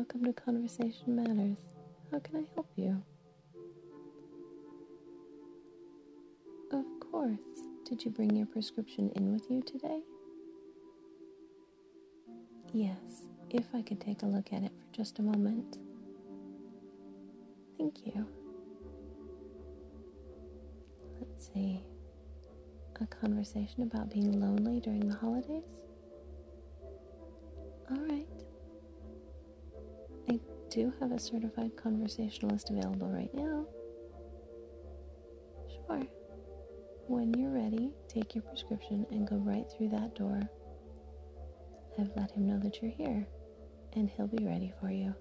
Welcome to Conversation Matters. How can I help you? Of course. Did you bring your prescription in with you today? Yes, if I could take a look at it for just a moment. Thank you. Let's see. A conversation about being lonely during the holidays? Do have a certified conversationalist available right now. Sure. When you're ready, take your prescription and go right through that door. I've let him know that you're here, and he'll be ready for you.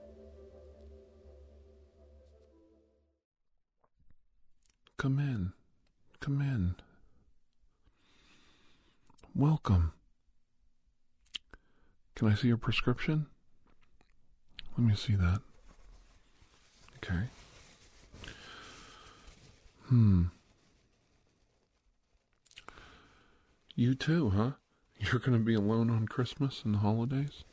Come in. Come in. Welcome. Can I see your prescription? Let me see that. Okay. Hmm. You too, huh? You're going to be alone on Christmas and the holidays?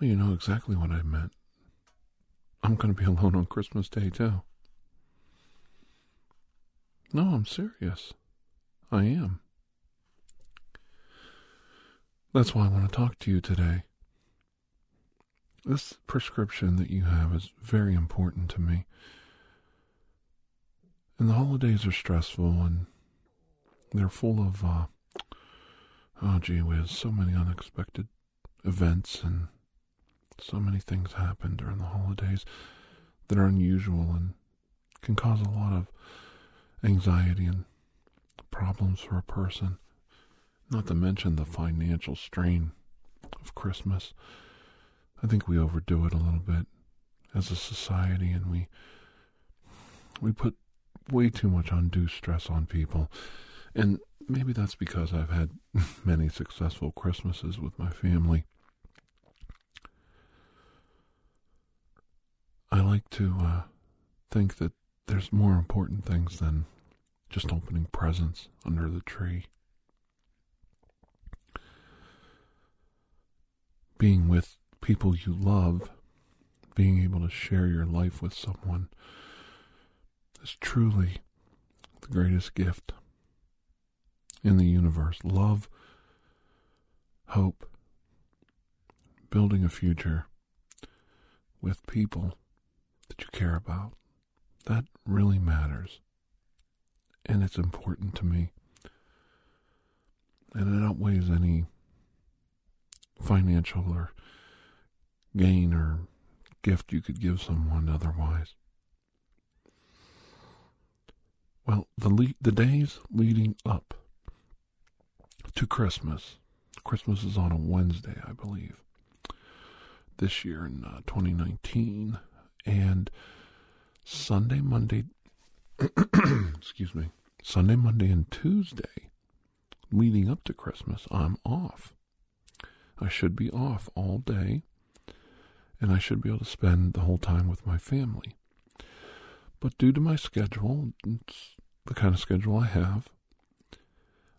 Well, you know exactly what I meant. I'm going to be alone on Christmas Day, too. No, I'm serious. I am. That's why I want to talk to you today. This prescription that you have is very important to me. And the holidays are stressful and they're full of, uh, oh gee whiz, so many unexpected events and so many things happen during the holidays that are unusual and can cause a lot of anxiety and problems for a person. Not to mention the financial strain of Christmas. I think we overdo it a little bit as a society and we we put way too much undue stress on people. And maybe that's because I've had many successful Christmases with my family. I like to uh, think that there's more important things than just opening presents under the tree. Being with people you love, being able to share your life with someone is truly the greatest gift in the universe. Love, hope, building a future with people that you care about. That really matters. And it's important to me. And it outweighs any financial or gain or gift you could give someone otherwise. Well, the le- the days leading up to Christmas. Christmas is on a Wednesday, I believe. This year in uh, 2019 and Sunday, Monday excuse me. Sunday, Monday and Tuesday leading up to Christmas, I'm off. I should be off all day and I should be able to spend the whole time with my family. But due to my schedule, it's the kind of schedule I have,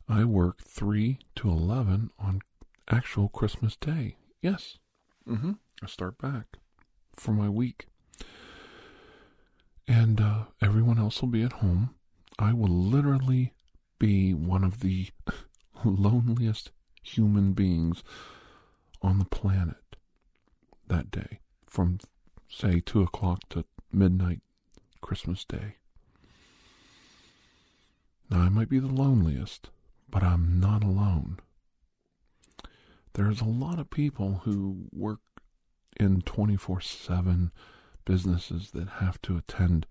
I work 3 to 11 on actual Christmas Day. Yes. Mm-hmm. I start back for my week. And uh, everyone else will be at home. I will literally be one of the loneliest human beings on the planet that day from, say, 2 o'clock to midnight Christmas Day. Now, I might be the loneliest, but I'm not alone. There's a lot of people who work in 24 7 businesses that have to attend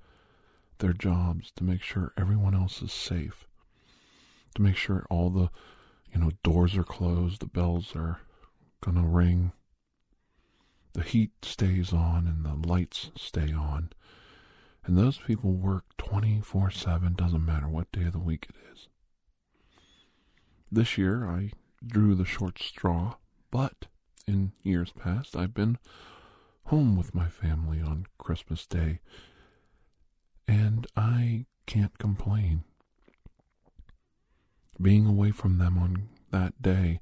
their jobs to make sure everyone else is safe, to make sure all the, you know, doors are closed, the bells are to ring, the heat stays on, and the lights stay on. And those people work 24 7, doesn't matter what day of the week it is. This year I drew the short straw, but in years past I've been home with my family on Christmas Day, and I can't complain. Being away from them on that day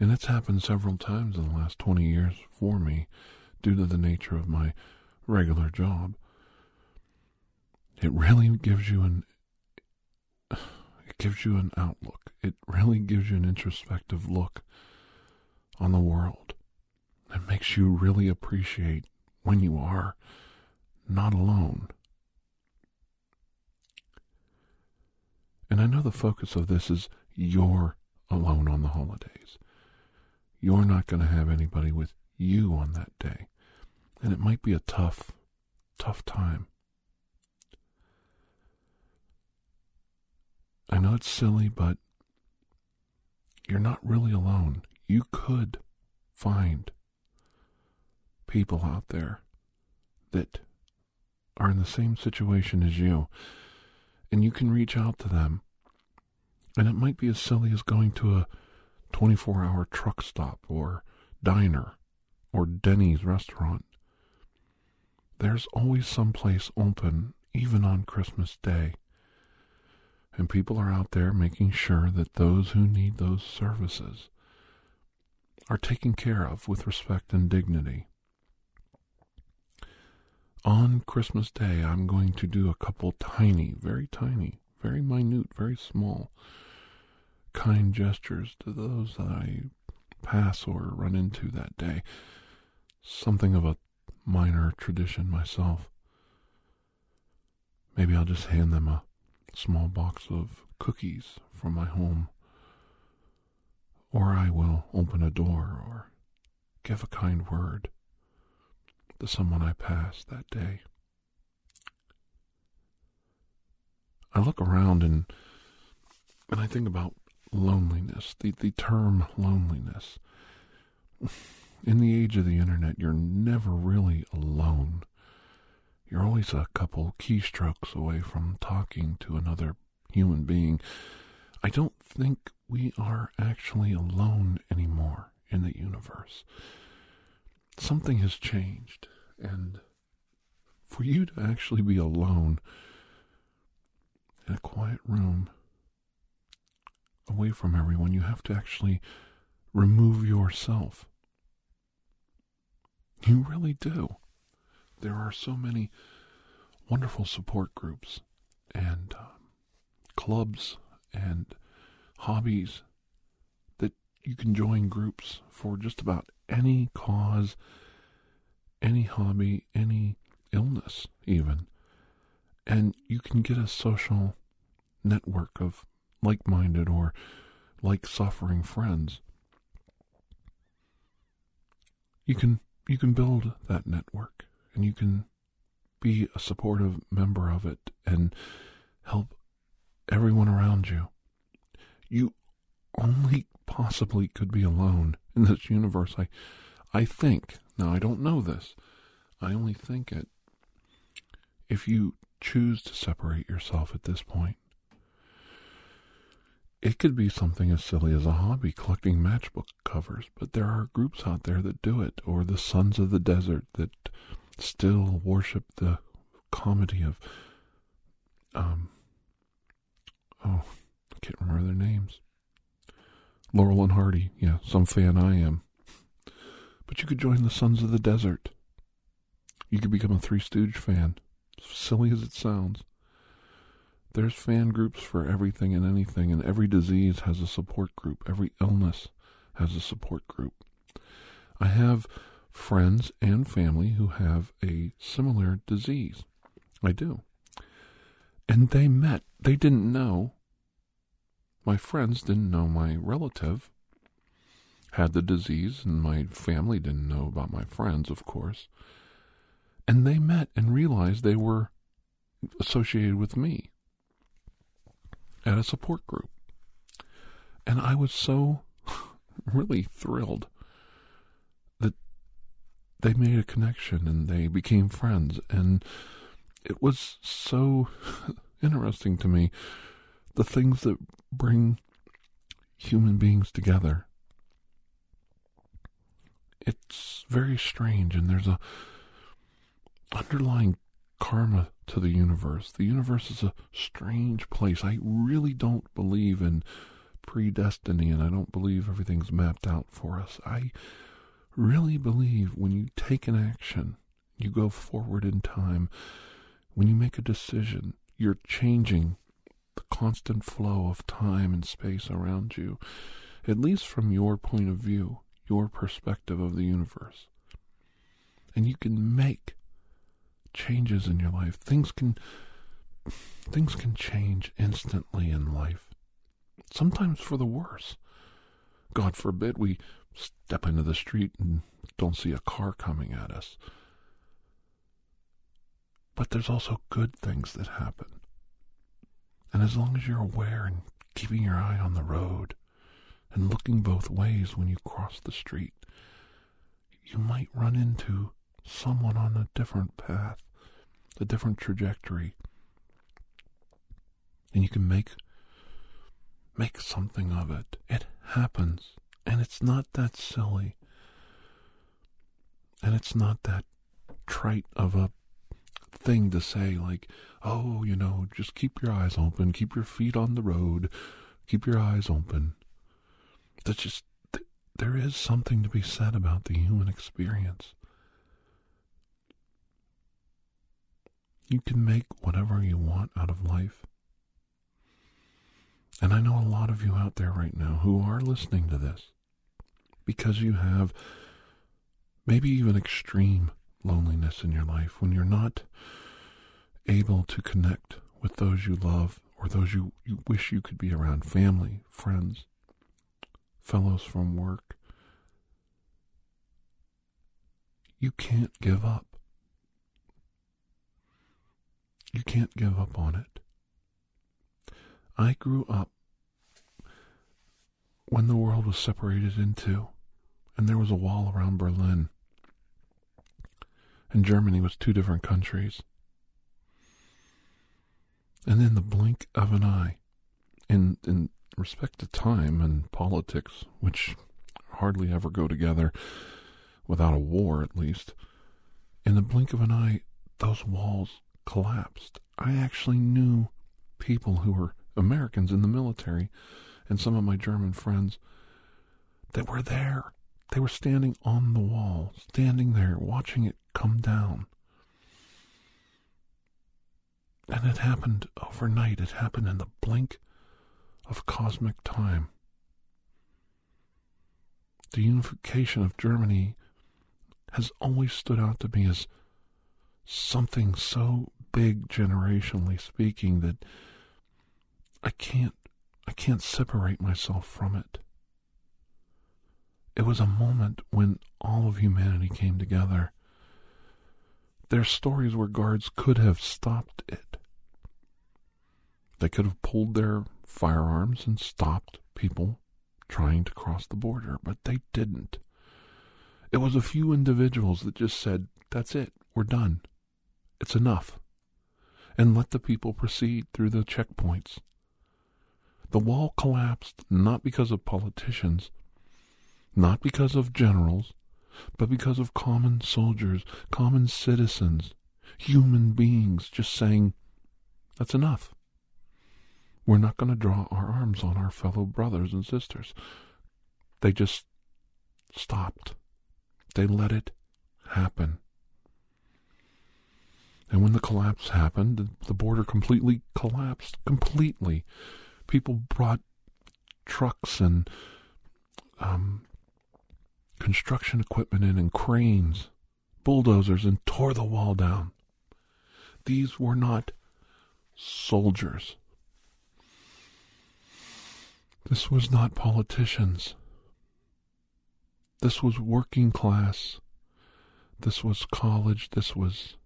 And it's happened several times in the last 20 years for me due to the nature of my regular job. It really gives you an it gives you an outlook. It really gives you an introspective look on the world. It makes you really appreciate when you are not alone. And I know the focus of this is you're alone on the holidays. You're not going to have anybody with you on that day. And it might be a tough, tough time. I know it's silly, but you're not really alone. You could find people out there that are in the same situation as you, and you can reach out to them. And it might be as silly as going to a 24 hour truck stop or diner or Denny's restaurant. There's always some place open, even on Christmas Day. And people are out there making sure that those who need those services are taken care of with respect and dignity. On Christmas Day, I'm going to do a couple tiny, very tiny, very minute, very small, kind gestures to those that I pass or run into that day. Something of a minor tradition myself. Maybe I'll just hand them a small box of cookies from my home. Or I will open a door or give a kind word to someone I pass that day. I look around and and I think about loneliness, the, the term loneliness. In the age of the internet, you're never really alone. You're always a couple keystrokes away from talking to another human being. I don't think we are actually alone anymore in the universe. Something has changed, and for you to actually be alone in a quiet room away from everyone, you have to actually remove yourself. You really do there are so many wonderful support groups and um, clubs and hobbies that you can join groups for just about any cause, any hobby, any illness, even. And you can get a social network of like minded or like suffering friends. You can you can build that network and you can be a supportive member of it and help everyone around you. You only possibly could be alone in this universe. I, I think, now I don't know this, I only think it. If you choose to separate yourself at this point, it could be something as silly as a hobby, collecting matchbook covers, but there are groups out there that do it, or the Sons of the Desert that still worship the comedy of um oh I can't remember their names. Laurel and Hardy, yeah, some fan I am. But you could join the Sons of the Desert. You could become a Three Stooge fan. Silly as it sounds. There's fan groups for everything and anything, and every disease has a support group. Every illness has a support group. I have friends and family who have a similar disease. I do. And they met. They didn't know. My friends didn't know my relative had the disease, and my family didn't know about my friends, of course. And they met and realized they were associated with me at a support group. And I was so really thrilled that they made a connection and they became friends. And it was so interesting to me the things that bring human beings together. It's very strange, and there's a underlying karma to the universe. The universe is a strange place. I really don't believe in predestiny and I don't believe everything's mapped out for us. I really believe when you take an action, you go forward in time, when you make a decision, you're changing the constant flow of time and space around you, at least from your point of view, your perspective of the universe. And you can make changes in your life. Things can things can change instantly in life. Sometimes for the worse. God forbid we step into the street and don't see a car coming at us. But there's also good things that happen. And as long as you're aware and keeping your eye on the road and looking both ways when you cross the street, you might run into someone on a different path, a different trajectory. And you can make make something of it. It happens. And it's not that silly. And it's not that trite of a thing to say, like, oh, you know, just keep your eyes open, keep your feet on the road, keep your eyes open. That's just, there is something to be said about the human experience. You can make whatever you want out of life. And I know a lot of you out there right now who are listening to this because you have maybe even extreme loneliness in your life when you're not able to connect with those you love or those you, you wish you could be around family, friends, fellows from work. You can't give up. You can't give up on it. I grew up when the world was separated in two, and there was a wall around Berlin, and Germany was two different countries. And in the blink of an eye, in, in respect to time and politics, which hardly ever go together without a war at least, in the blink of an eye, those walls collapsed. I actually knew people who were Americans in the military and some of my German friends that were there. They were standing on the wall, standing there, watching it come down. And it happened overnight. It happened in the blink of cosmic time. The unification of Germany has always stood out to me as something so big, generationally speaking, that I can't I can't separate myself from it. It was a moment when all of humanity came together. There are stories where guards could have stopped it. They could have pulled their firearms and stopped people trying to cross the border, but they didn't. It was a few individuals that just said, That's it, we're done. It's enough. And let the people proceed through the checkpoints. The wall collapsed not because of politicians, not because of generals, but because of common soldiers, common citizens, human beings just saying, that's enough. We're not going to draw our arms on our fellow brothers and sisters. They just stopped. They let it happen. And when the collapse happened, the border completely collapsed. Completely people brought trucks and um, construction equipment in and cranes, bulldozers, and tore the wall down. These were not soldiers. This was not politicians. This was working class. This was college. This was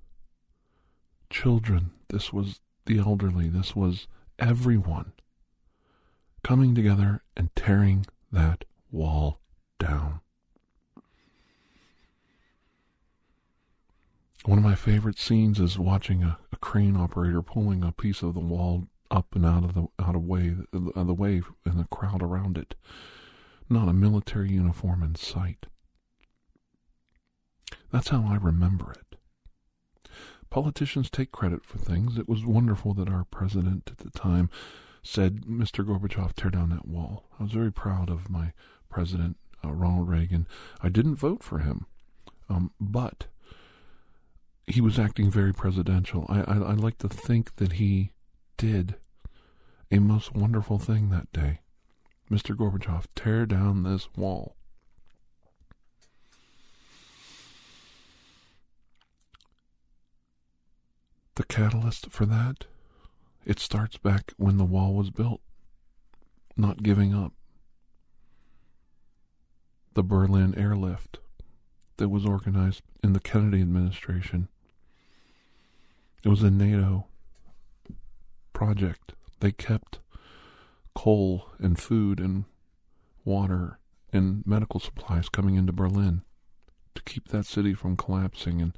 children. This was the elderly. This was everyone coming together and tearing that wall down. One of my favorite scenes is watching a, a, crane operator pulling a piece of the wall up and out of the out of way of the way and the crowd around it. Not a military uniform in sight. That's how I remember it. Politicians take credit for things. It was wonderful that our president at the time said, Mr. Gorbachev, tear down that wall. I was very proud of my president, uh, Ronald Reagan. I didn't vote for him, um, but he was acting very presidential. I, I, I like to think that he did a most wonderful thing that day. Mr. Gorbachev, tear down this wall. Catalyst for that, it starts back when the wall was built. Not giving up. The Berlin airlift that was organized in the Kennedy administration. It was a NATO project. They kept coal and food and water and medical supplies coming into Berlin to keep that city from collapsing and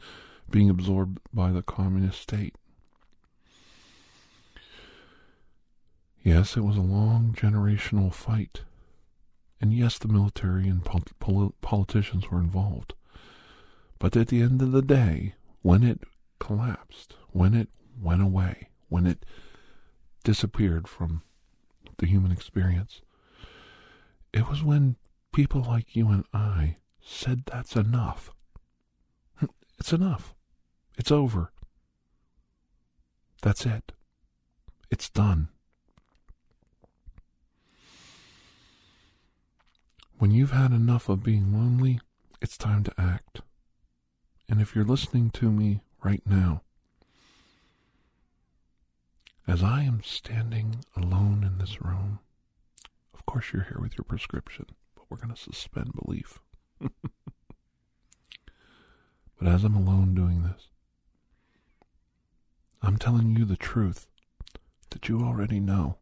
being absorbed by the communist state. Yes, it was a long generational fight. And yes, the military and pol- pol- politicians were involved. But at the end of the day, when it collapsed, when it went away, when it disappeared from the human experience, it was when people like you and I said that's enough. It's enough. It's over. That's it. It's done. When you've had enough of being lonely, it's time to act. And if you're listening to me right now, as I am standing alone in this room, of course you're here with your prescription, but we're going to suspend belief. but as I'm alone doing this, I'm telling you the truth that you already know.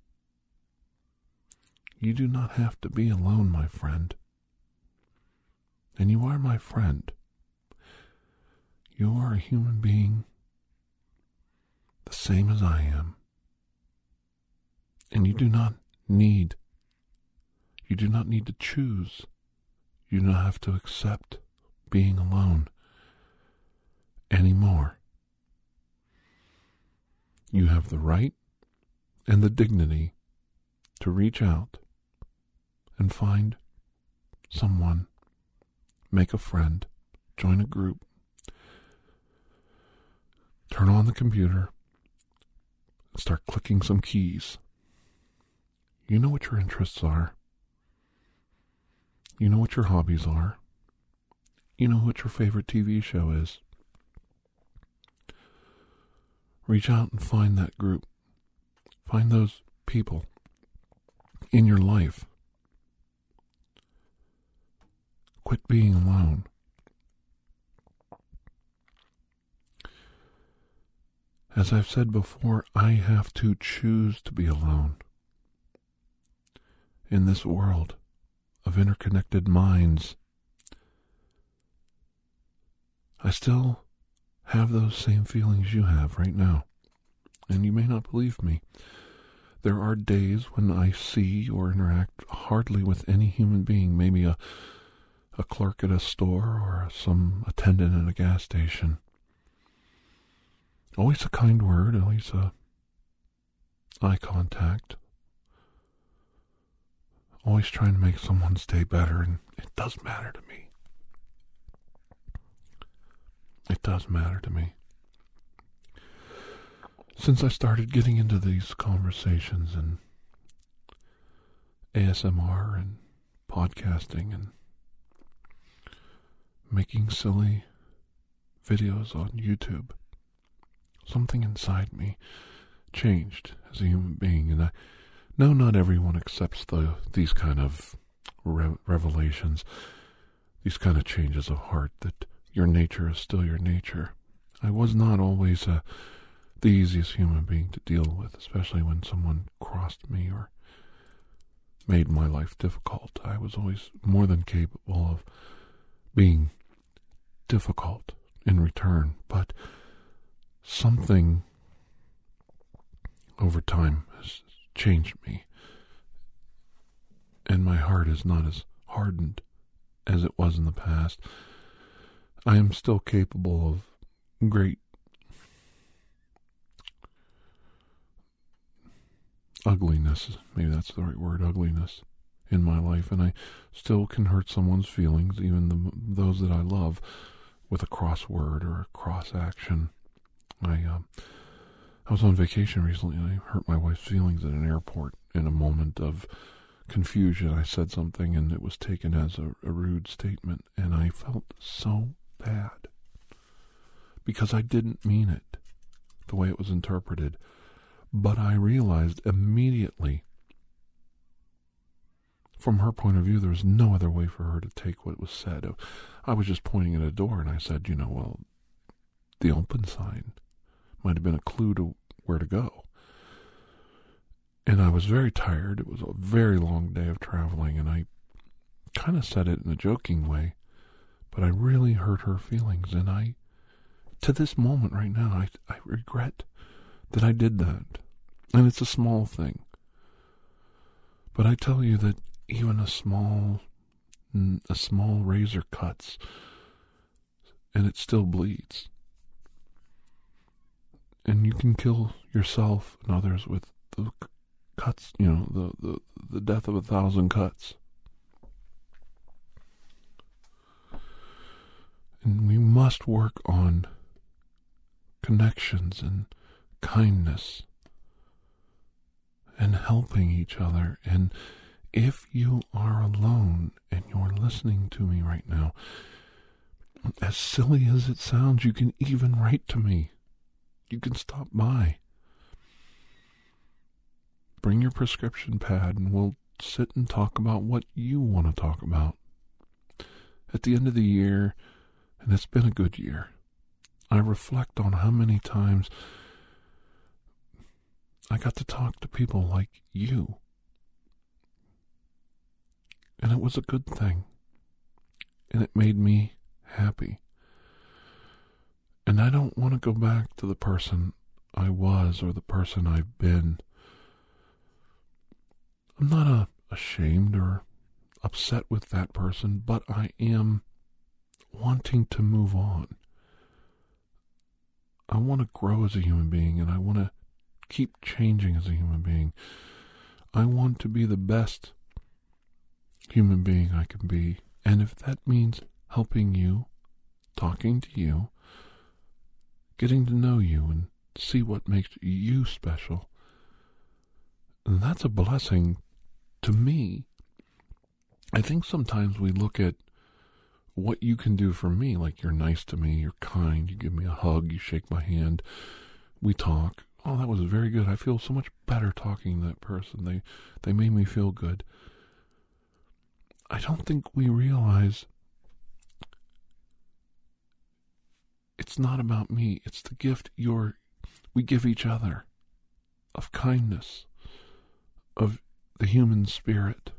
You do not have to be alone, my friend. And you are my friend. You are a human being the same as I am. And you do not need, you do not need to choose. You do not have to accept being alone anymore. You have the right and the dignity to reach out and find someone, make a friend, join a group, turn on the computer, start clicking some keys. You know what your interests are. You know what your hobbies are. You know what your favorite TV show is. Reach out and find that group. Find those people in your life Quit being alone. As I've said before, I have to choose to be alone. In this world of interconnected minds, I still have those same feelings you have right now. And you may not believe me. There are days when I see or interact hardly with any human being, maybe a a clerk at a store or some attendant at a gas station. Always a kind word, always a eye contact. Always trying to make someone's day better, and it does matter to me. It does matter to me. Since I started getting into these conversations and ASMR and podcasting and making silly videos on YouTube. Something inside me changed as a human being, and I know not everyone accepts the these kind of re- revelations, these kind of changes of heart. That your nature is still your nature. I was not always a, the easiest human being to deal with, especially when someone crossed me or made my life difficult. I was always more than capable of being difficult in return, but something over time has changed me. And my heart is not as hardened as it was in the past. I am still capable of great ugliness. Maybe that's the right word, ugliness, in my life, and I still can hurt someone's feelings, even the, those that I love, with a crossword or a cross action. I uh, I was on vacation recently, and I hurt my wife's feelings at an airport in a moment of confusion. I said something, and it was taken as a, a rude statement, and I felt so bad because I didn't mean it the way it was interpreted. But I realized immediately, from her point of view, there was no other way for her to take what was said. I was just pointing at a door and I said, you know, well, the open sign might have been a clue to where to go. And I was very tired. It was a very long day of traveling, and I kind of said it in a joking way, but I really hurt her feelings. And I, to this moment right now, I, I regret that I did that. And it's a small thing. But I tell you that even a small a small razor cuts and it still bleeds. And you can kill yourself and others with the cuts, you know, the, the, the death of a thousand cuts. And we must work on connections and kindness and helping each other. And if you are alone and you're listening to me right now, as silly as it sounds, you can even write to me. You can stop by. Bring your prescription pad and we'll sit and talk about what you want to talk about. At the end of the year, and it's been a good year, I reflect on how many times I got to talk to people like you. And it was a good thing. And it made me happy. And I don't want to go back to the person I was or the person I've been. I'm not ashamed or upset with that person, but I am wanting to move on. I want to grow as a human being and I want to keep changing as a human being. I want to be the best human being I can be. And if that means helping you, talking to you, getting to know you and see what makes you special, that's a blessing to me. I think sometimes we look at what you can do for me, like you're nice to me, you're kind, you give me a hug, you shake my hand, we talk. Oh, that was very good. I feel so much better talking to that person. They they made me feel good. I don't think we realize it's not about me. It's the gift you're, we give each other of kindness, of the human spirit,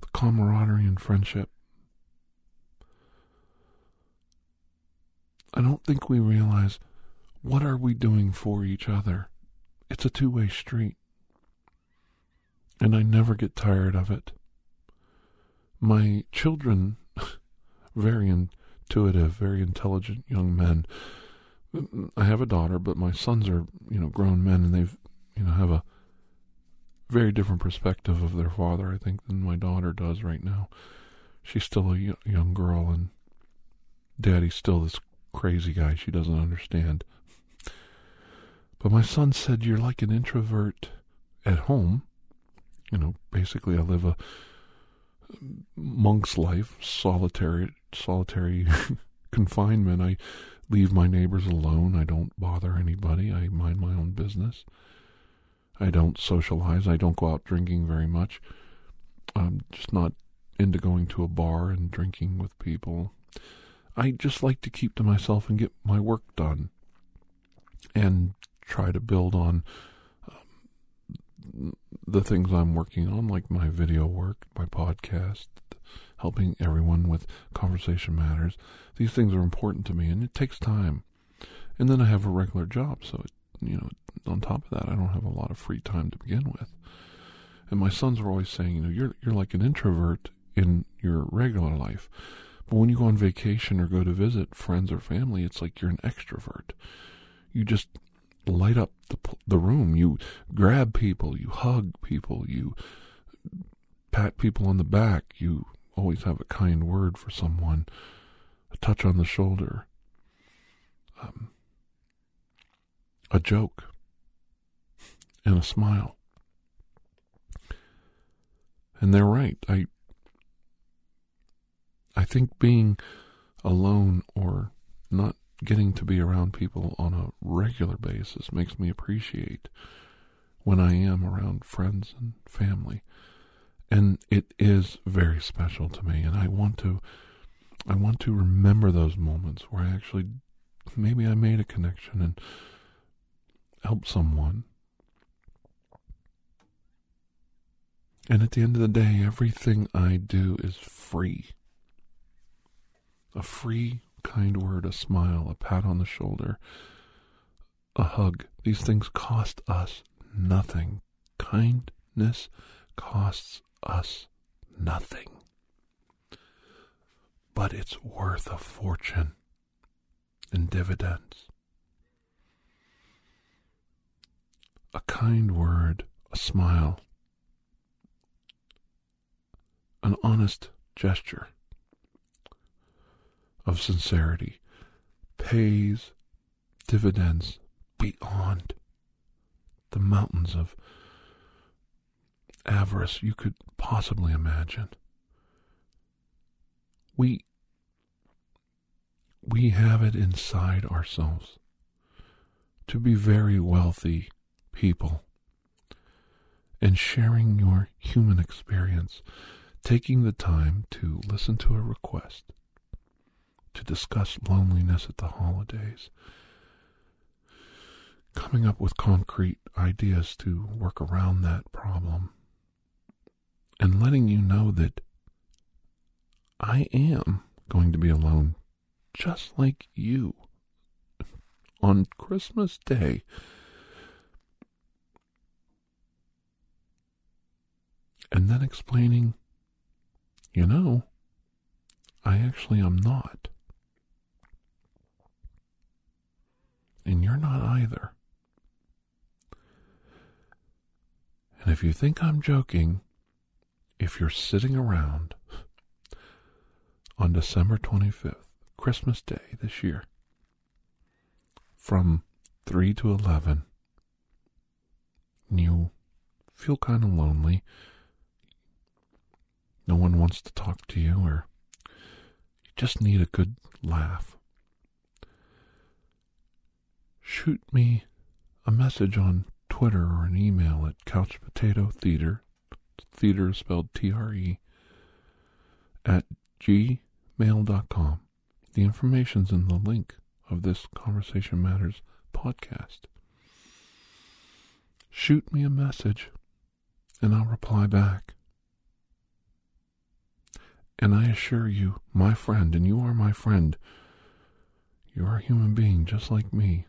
the camaraderie and friendship. I don't think we realize what are we doing for each other. It's a two-way street. And I never get tired of it. My children, very intuitive, very intelligent young men. I have a daughter, but my sons are, you know, grown men and they've, you know, have a very different perspective of their father, I think, than my daughter does right now. She's still a young girl and daddy's still this crazy guy she doesn't understand. But my son said, You're like an introvert at home. You know, basically, I live a monk's life, solitary, solitary confinement. I leave my neighbors alone. I don't bother anybody. I mind my own business. I don't socialize. I don't go out drinking very much. I'm just not into going to a bar and drinking with people. I just like to keep to myself and get my work done and try to build on the things I'm working on, like my video work, my podcast, helping everyone with conversation matters. These things are important to me, and it takes time. And then I have a regular job, so it, you know, on top of that, I don't have a lot of free time to begin with. And my sons are always saying, you know, you're you're like an introvert in your regular life, but when you go on vacation or go to visit friends or family, it's like you're an extrovert. You just light up the the room. You grab people, you hug people, you pat people on the back. You always have a kind word for someone, a touch on the shoulder, um, a joke, and a smile. And they're right. I I think being alone or not getting to be around people on a regular basis makes me appreciate when I am around friends and family. And it is very special to me and I want to I want to remember those moments where I actually maybe I made a connection and helped someone. And at the end of the day, everything I do is free. A free kind word, a smile, a pat on the shoulder, a hug. These things cost us nothing. Kindness costs us nothing. But it's worth a fortune in dividends. A kind word, a smile, an honest gesture of sincerity pays dividends beyond the mountains of avarice you could possibly imagine. We we have it inside ourselves to be very wealthy people and sharing your human experience, taking the time to listen to a request, to discuss loneliness at the holidays, coming up with concrete ideas to work around that problem, and letting you know that I am going to be alone just like you on Christmas Day. And then explaining, you know, I actually am not. and you're not either. And if you think I'm joking, if you're sitting around on December 25th, Christmas Day this year, from 3 to 11, and you feel kind of lonely, no one wants to talk to you, or you just need a good laugh, shoot me a message on Twitter or an email at Couch Potato Theater. Theater spelled T R E at gmail.com. The information's in the link of this Conversation Matters podcast. Shoot me a message and I'll reply back. And I assure you, my friend, and you are my friend, you are a human being just like me.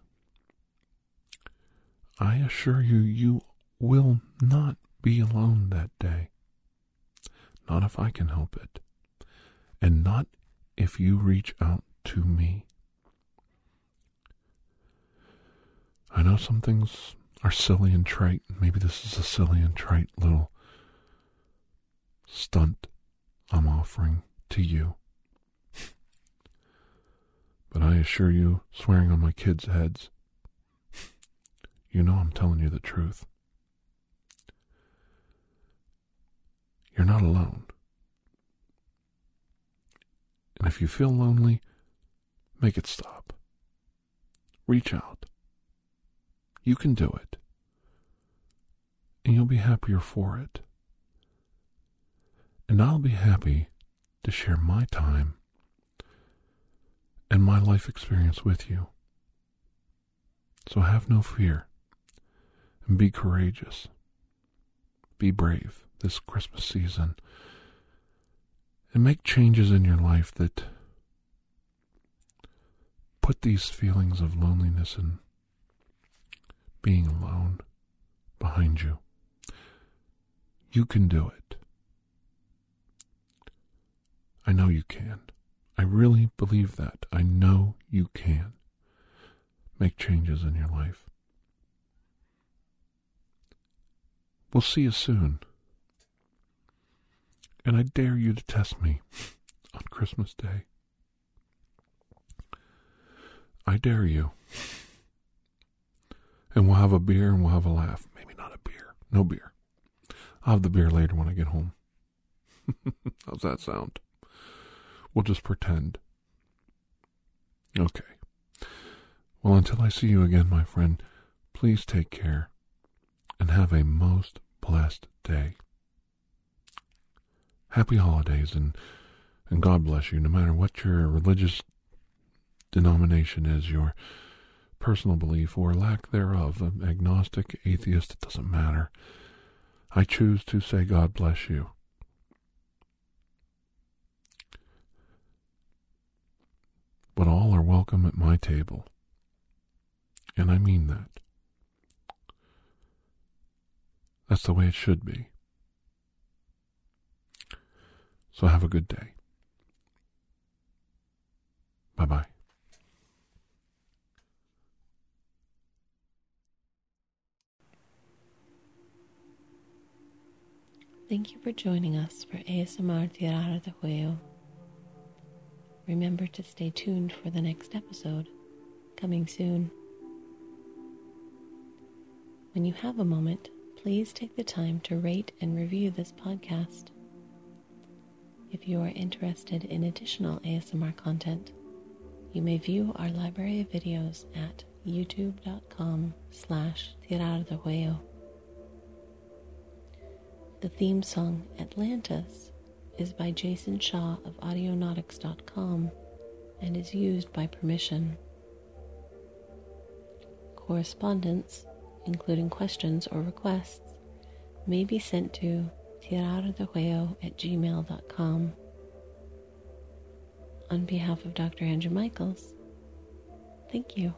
I assure you, you will not be alone that day. Not if I can help it. And not if you reach out to me. I know some things are silly and trite. Maybe this is a silly and trite little stunt I'm offering to you. but I assure you, swearing on my kids' heads, you know I'm telling you the truth. You're not alone. And if you feel lonely, make it stop. Reach out. You can do it. And you'll be happier for it. And I'll be happy to share my time and my life experience with you. So have no fear. And be courageous. Be brave this Christmas season. And make changes in your life that put these feelings of loneliness and being alone behind you. You can do it. I know you can. I really believe that. I know you can make changes in your life. We'll see you soon. And I dare you to test me on Christmas Day. I dare you. And we'll have a beer and we'll have a laugh. Maybe not a beer. No beer. I'll have the beer later when I get home. How's that sound? We'll just pretend. Okay. Well, until I see you again, my friend, please take care and have a most blessed day. Happy holidays and, and God bless you, no matter what your religious denomination is, your personal belief or lack thereof, agnostic, atheist, it doesn't matter. I choose to say God bless you. But all are welcome at my table. And I mean that. That's the way it should be. So have a good day. Bye bye. Thank you for joining us for ASMR Tirar de Juego. Remember to stay tuned for the next episode, coming soon. When you have a moment, please take the time to rate and review this podcast. If you are interested in additional ASMR content, you may view our library of videos at youtube.com slash tirar de juego. The theme song Atlantis is by Jason Shaw of Audionautix.com and is used by permission. Correspondence, including questions or requests, may be sent to tirardejuego at gmail.com. On behalf of Dr. Andrew Michaels, thank you.